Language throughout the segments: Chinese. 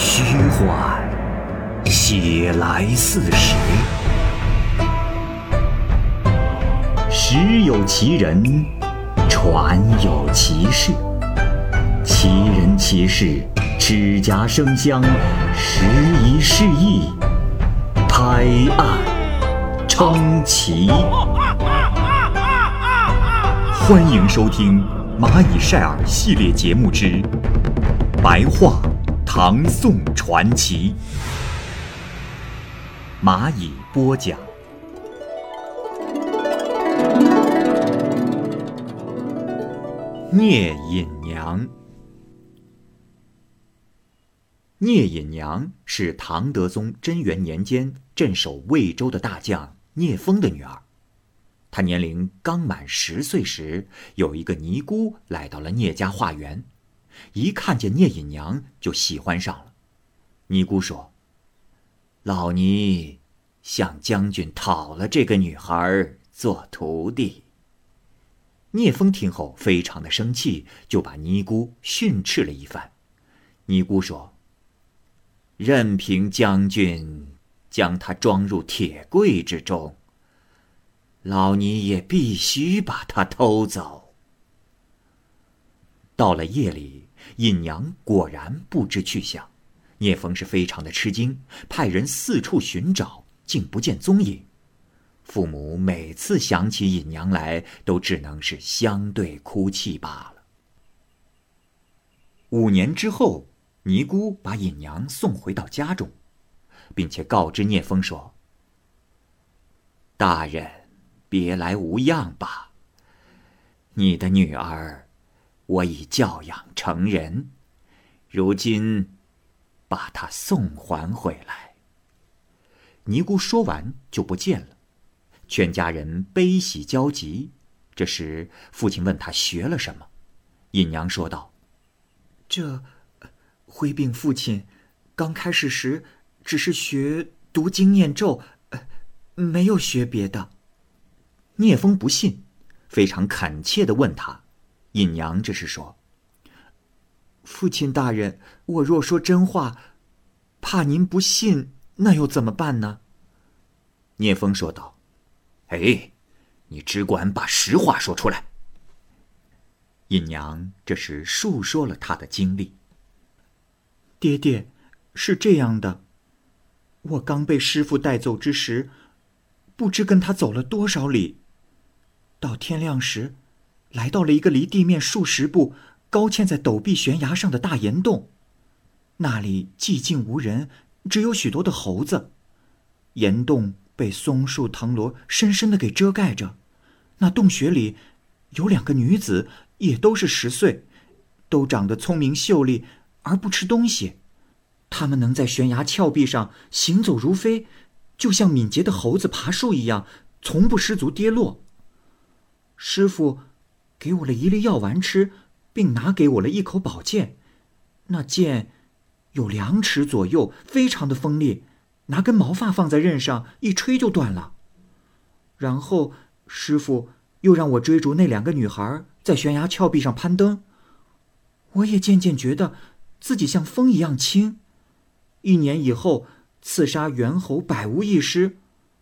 虚幻，写来似实。实有其人，传有其事。其人其事，指甲生香，时移世易，拍案称奇。欢迎收听《蚂蚁晒尔》系列节目之《白话唐宋传奇》，蚂蚁播讲。聂隐娘，聂隐娘是唐德宗贞元年间镇守魏州的大将聂风的女儿。她年龄刚满十岁时，有一个尼姑来到了聂家化缘，一看见聂隐娘就喜欢上了。尼姑说：“老尼向将军讨了这个女孩做徒弟。”聂风听后非常的生气，就把尼姑训斥了一番。尼姑说：“任凭将军将她装入铁柜之中。”老尼也必须把她偷走。到了夜里，尹娘果然不知去向，聂风是非常的吃惊，派人四处寻找，竟不见踪影。父母每次想起尹娘来，都只能是相对哭泣罢了。五年之后，尼姑把尹娘送回到家中，并且告知聂风说：“大人。”别来无恙吧。你的女儿，我已教养成人，如今把他送还回来。尼姑说完就不见了，全家人悲喜交集。这时，父亲问他学了什么，尹娘说道：“这回禀父亲，刚开始时只是学读经念咒，没有学别的。”聂风不信，非常恳切的问他：“尹娘这是说，父亲大人，我若说真话，怕您不信，那又怎么办呢？”聂风说道：“哎，你只管把实话说出来。”尹娘这时述说了他的经历：“爹爹，是这样的，我刚被师傅带走之时，不知跟他走了多少里。”到天亮时，来到了一个离地面数十步、高嵌在陡壁悬崖上的大岩洞。那里寂静无人，只有许多的猴子。岩洞被松树藤萝深深的给遮盖着。那洞穴里有两个女子，也都是十岁，都长得聪明秀丽，而不吃东西。她们能在悬崖峭壁上行走如飞，就像敏捷的猴子爬树一样，从不失足跌落。师傅给我了一粒药丸吃，并拿给我了一口宝剑。那剑有两尺左右，非常的锋利，拿根毛发放在刃上一吹就断了。然后师傅又让我追逐那两个女孩，在悬崖峭壁上攀登。我也渐渐觉得自己像风一样轻。一年以后，刺杀猿猴百无一失，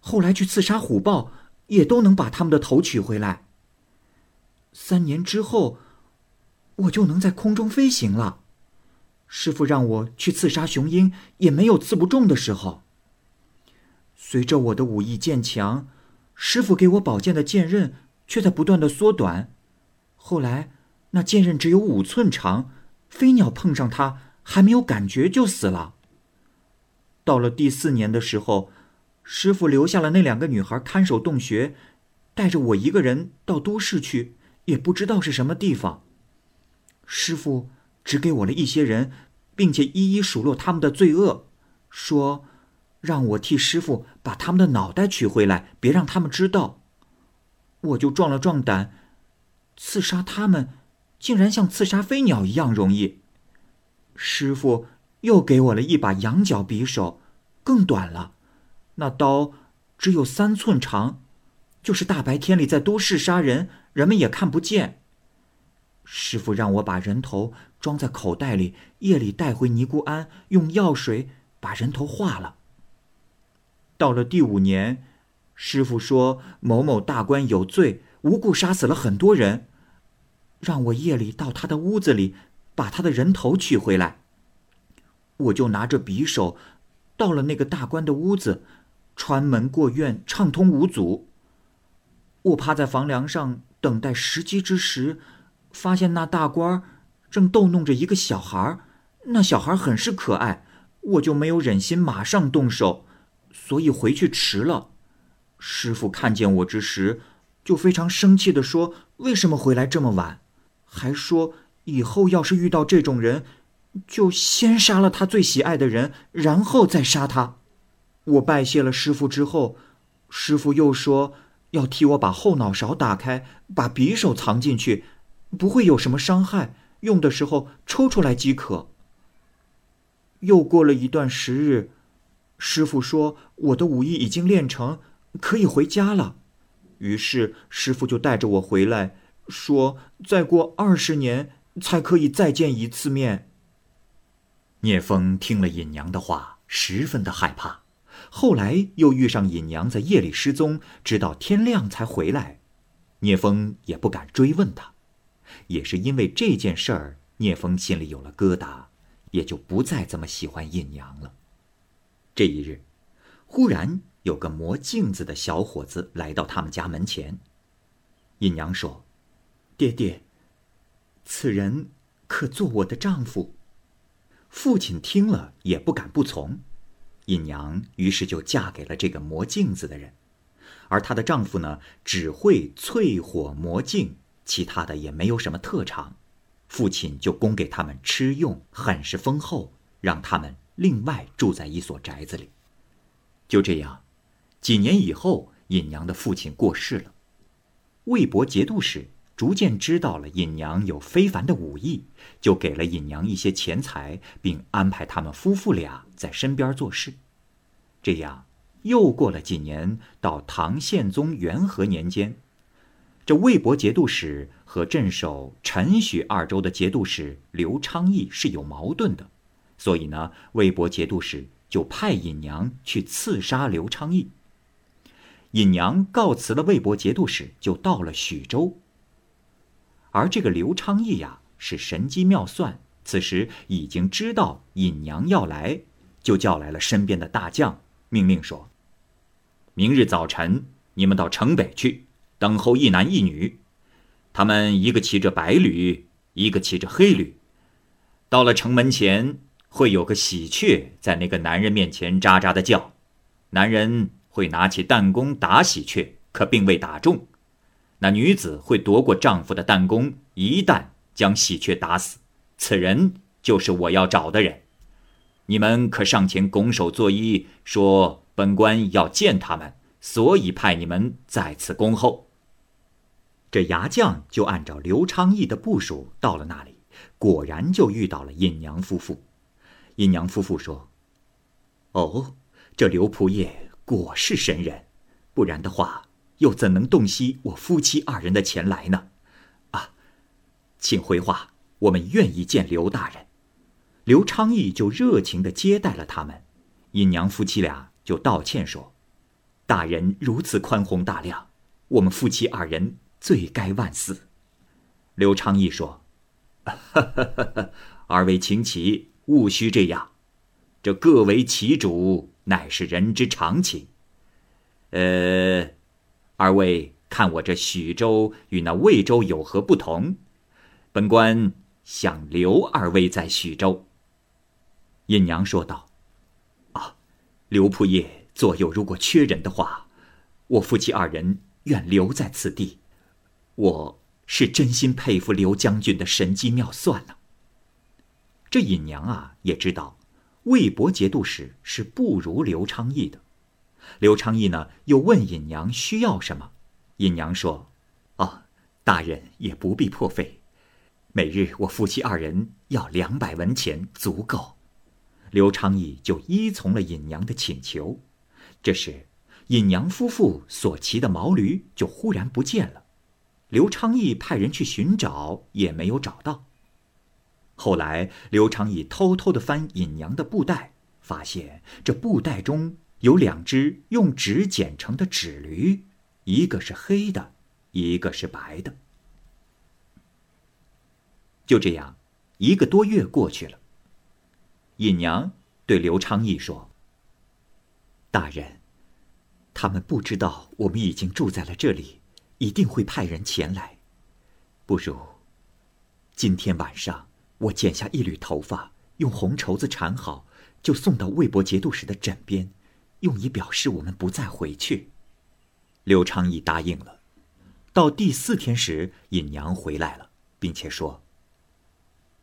后来去刺杀虎豹，也都能把他们的头取回来。三年之后，我就能在空中飞行了。师傅让我去刺杀雄鹰，也没有刺不中的时候。随着我的武艺渐强，师傅给我宝剑的剑刃却在不断的缩短。后来，那剑刃只有五寸长，飞鸟碰上它还没有感觉就死了。到了第四年的时候，师傅留下了那两个女孩看守洞穴，带着我一个人到都市去。也不知道是什么地方。师傅只给我了一些人，并且一一数落他们的罪恶，说让我替师傅把他们的脑袋取回来，别让他们知道。我就壮了壮胆，刺杀他们，竟然像刺杀飞鸟一样容易。师傅又给我了一把羊角匕首，更短了，那刀只有三寸长，就是大白天里在都市杀人。人们也看不见。师傅让我把人头装在口袋里，夜里带回尼姑庵，用药水把人头化了。到了第五年，师傅说某某大官有罪，无故杀死了很多人，让我夜里到他的屋子里，把他的人头取回来。我就拿着匕首，到了那个大官的屋子，穿门过院，畅通无阻。我趴在房梁上等待时机之时。发现那大官儿正逗弄着一个小孩儿，那小孩很是可爱，我就没有忍心马上动手，所以回去迟了。师傅看见我之时，就非常生气地说：“为什么回来这么晚？”还说以后要是遇到这种人，就先杀了他最喜爱的人，然后再杀他。我拜谢了师傅之后，师傅又说要替我把后脑勺打开，把匕首藏进去。不会有什么伤害，用的时候抽出来即可。又过了一段时日，师傅说我的武艺已经练成，可以回家了。于是师傅就带着我回来，说再过二十年才可以再见一次面。聂风听了尹娘的话，十分的害怕。后来又遇上尹娘在夜里失踪，直到天亮才回来，聂风也不敢追问他。也是因为这件事儿，聂风心里有了疙瘩，也就不再这么喜欢尹娘了。这一日，忽然有个磨镜子的小伙子来到他们家门前。尹娘说：“爹爹，此人可做我的丈夫？”父亲听了也不敢不从，尹娘于是就嫁给了这个磨镜子的人，而她的丈夫呢，只会淬火磨镜。其他的也没有什么特长，父亲就供给他们吃用，很是丰厚，让他们另外住在一所宅子里。就这样，几年以后，尹娘的父亲过世了。魏博节度使逐渐知道了尹娘有非凡的武艺，就给了尹娘一些钱财，并安排他们夫妇俩在身边做事。这样，又过了几年，到唐宪宗元和年间。这魏博节度使和镇守陈许二州的节度使刘昌义是有矛盾的，所以呢，魏博节度使就派尹娘去刺杀刘昌义。尹娘告辞了魏博节度使，就到了许州。而这个刘昌义呀，是神机妙算，此时已经知道尹娘要来，就叫来了身边的大将，命令说：“明日早晨，你们到城北去。”等候一男一女，他们一个骑着白驴，一个骑着黑驴。到了城门前，会有个喜鹊在那个男人面前喳喳的叫，男人会拿起弹弓打喜鹊，可并未打中。那女子会夺过丈夫的弹弓，一弹将喜鹊打死。此人就是我要找的人。你们可上前拱手作揖，说本官要见他们，所以派你们在此恭候。这牙将就按照刘昌义的部署到了那里，果然就遇到了尹娘夫妇。尹娘夫妇说：“哦，这刘仆爷果是神人，不然的话，又怎能洞悉我夫妻二人的前来呢？”啊，请回话，我们愿意见刘大人。刘昌义就热情的接待了他们。尹娘夫妻俩就道歉说：“大人如此宽宏大量，我们夫妻二人。”罪该万死。刘昌义说：“ 二位请起，勿需这样。这各为其主，乃是人之常情。呃，二位看我这许州与那魏州有何不同？本官想留二位在许州。”尹娘说道：“啊，刘仆爷左右如果缺人的话，我夫妻二人愿留在此地。”我是真心佩服刘将军的神机妙算呢。这尹娘啊，也知道魏博节度使是不如刘昌义的。刘昌义呢，又问尹娘需要什么。尹娘说：“哦，大人也不必破费，每日我夫妻二人要两百文钱足够。”刘昌义就依从了尹娘的请求。这时，尹娘夫妇所骑的毛驴就忽然不见了。刘昌义派人去寻找，也没有找到。后来，刘昌义偷偷的翻尹娘的布袋，发现这布袋中有两只用纸剪成的纸驴，一个是黑的，一个是白的。就这样，一个多月过去了。尹娘对刘昌义说：“大人，他们不知道我们已经住在了这里，一定会派人前来。不如，今天晚上我剪下一缕头发，用红绸子缠好，就送到魏博节度使的枕边，用以表示我们不再回去。”刘昌义答应了。到第四天时，尹娘回来了，并且说。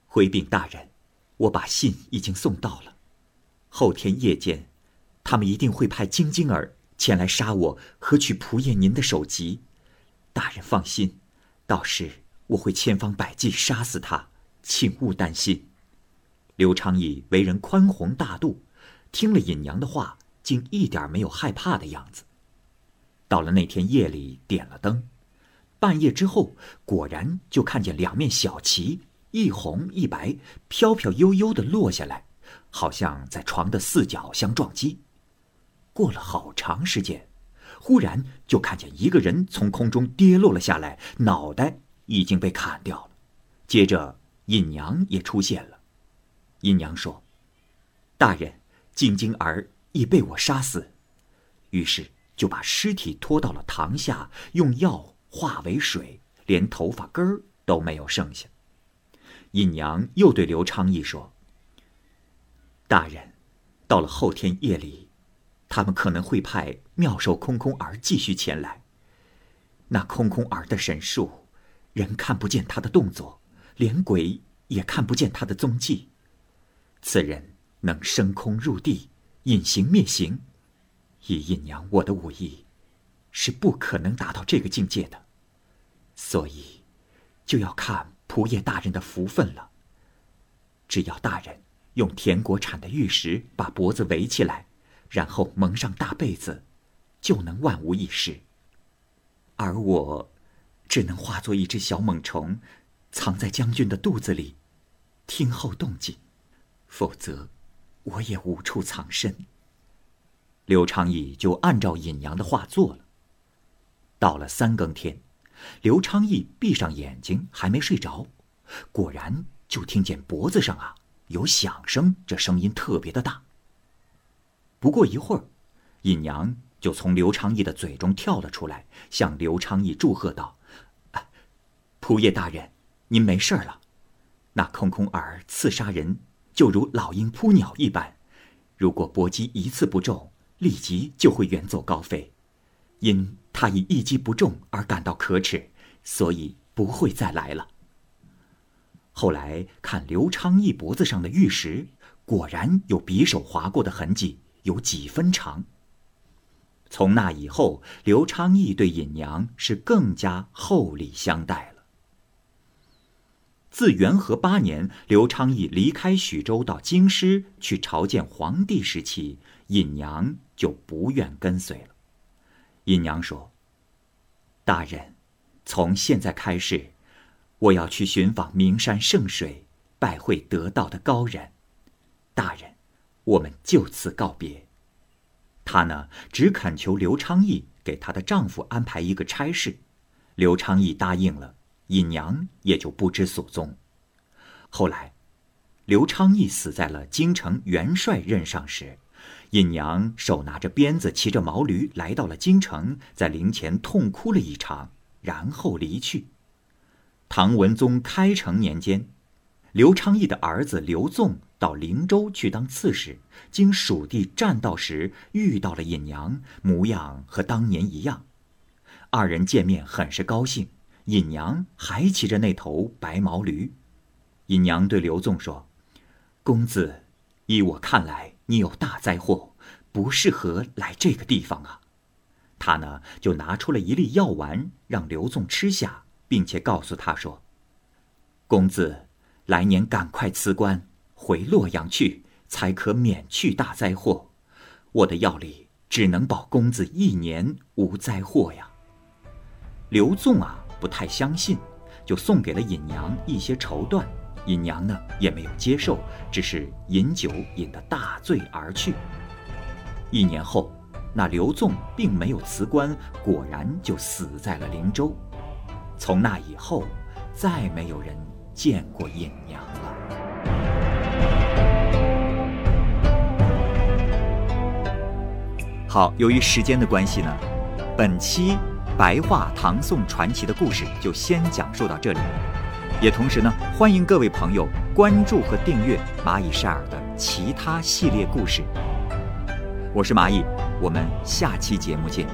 回禀大人，我把信已经送到了。后天夜间，他们一定会派晶晶儿前来杀我和取仆爷您的首级。大人放心，到时我会千方百计杀死他，请勿担心。刘昌义为人宽宏大度，听了尹娘的话，竟一点没有害怕的样子。到了那天夜里，点了灯，半夜之后，果然就看见两面小旗。一红一白，飘飘悠悠的落下来，好像在床的四角相撞击。过了好长时间，忽然就看见一个人从空中跌落了下来，脑袋已经被砍掉了。接着，尹娘也出现了。尹娘说：“大人，晶晶儿已被我杀死。”于是就把尸体拖到了堂下，用药化为水，连头发根儿都没有剩下。尹娘又对刘昌义说：“大人，到了后天夜里，他们可能会派妙手空空儿继续前来。那空空儿的神术，人看不见他的动作，连鬼也看不见他的踪迹。此人能升空入地，隐形灭形。以尹娘我的武艺，是不可能达到这个境界的。所以，就要看。”仆爷大人的福分了。只要大人用田国产的玉石把脖子围起来，然后蒙上大被子，就能万无一失。而我，只能化作一只小猛虫，藏在将军的肚子里，听候动静。否则，我也无处藏身。刘昌义就按照尹娘的话做了。到了三更天。刘昌义闭上眼睛，还没睡着，果然就听见脖子上啊有响声，这声音特别的大。不过一会儿，尹娘就从刘昌义的嘴中跳了出来，向刘昌义祝贺道：“仆爷大人，您没事了。那空空儿刺杀人，就如老鹰扑鸟一般，如果搏击一次不中，立即就会远走高飞。因。”他以一击不中而感到可耻，所以不会再来了。后来看刘昌义脖子上的玉石，果然有匕首划过的痕迹，有几分长。从那以后，刘昌义对尹娘是更加厚礼相待了。自元和八年，刘昌义离开徐州到京师去朝见皇帝时起，尹娘就不愿跟随了。尹娘说：“大人，从现在开始，我要去寻访名山圣水，拜会得道的高人。大人，我们就此告别。”她呢，只恳求刘昌义给她的丈夫安排一个差事。刘昌义答应了，尹娘也就不知所踪。后来，刘昌义死在了京城元帅任上时。尹娘手拿着鞭子，骑着毛驴来到了京城，在陵前痛哭了一场，然后离去。唐文宗开成年间，刘昌义的儿子刘纵到灵州去当刺史，经蜀地栈道时遇到了尹娘，模样和当年一样。二人见面很是高兴，尹娘还骑着那头白毛驴。尹娘对刘纵说：“公子，依我看来。”你有大灾祸，不适合来这个地方啊！他呢，就拿出了一粒药丸，让刘纵吃下，并且告诉他说：“公子，来年赶快辞官回洛阳去，才可免去大灾祸。我的药力只能保公子一年无灾祸呀。”刘纵啊，不太相信，就送给了尹娘一些绸缎。尹娘呢也没有接受，只是饮酒饮得大醉而去。一年后，那刘纵并没有辞官，果然就死在了灵州。从那以后，再没有人见过尹娘了。好，由于时间的关系呢，本期白话唐宋传奇的故事就先讲述到这里。也同时呢，欢迎各位朋友关注和订阅蚂蚁晒尔的其他系列故事。我是蚂蚁，我们下期节目见。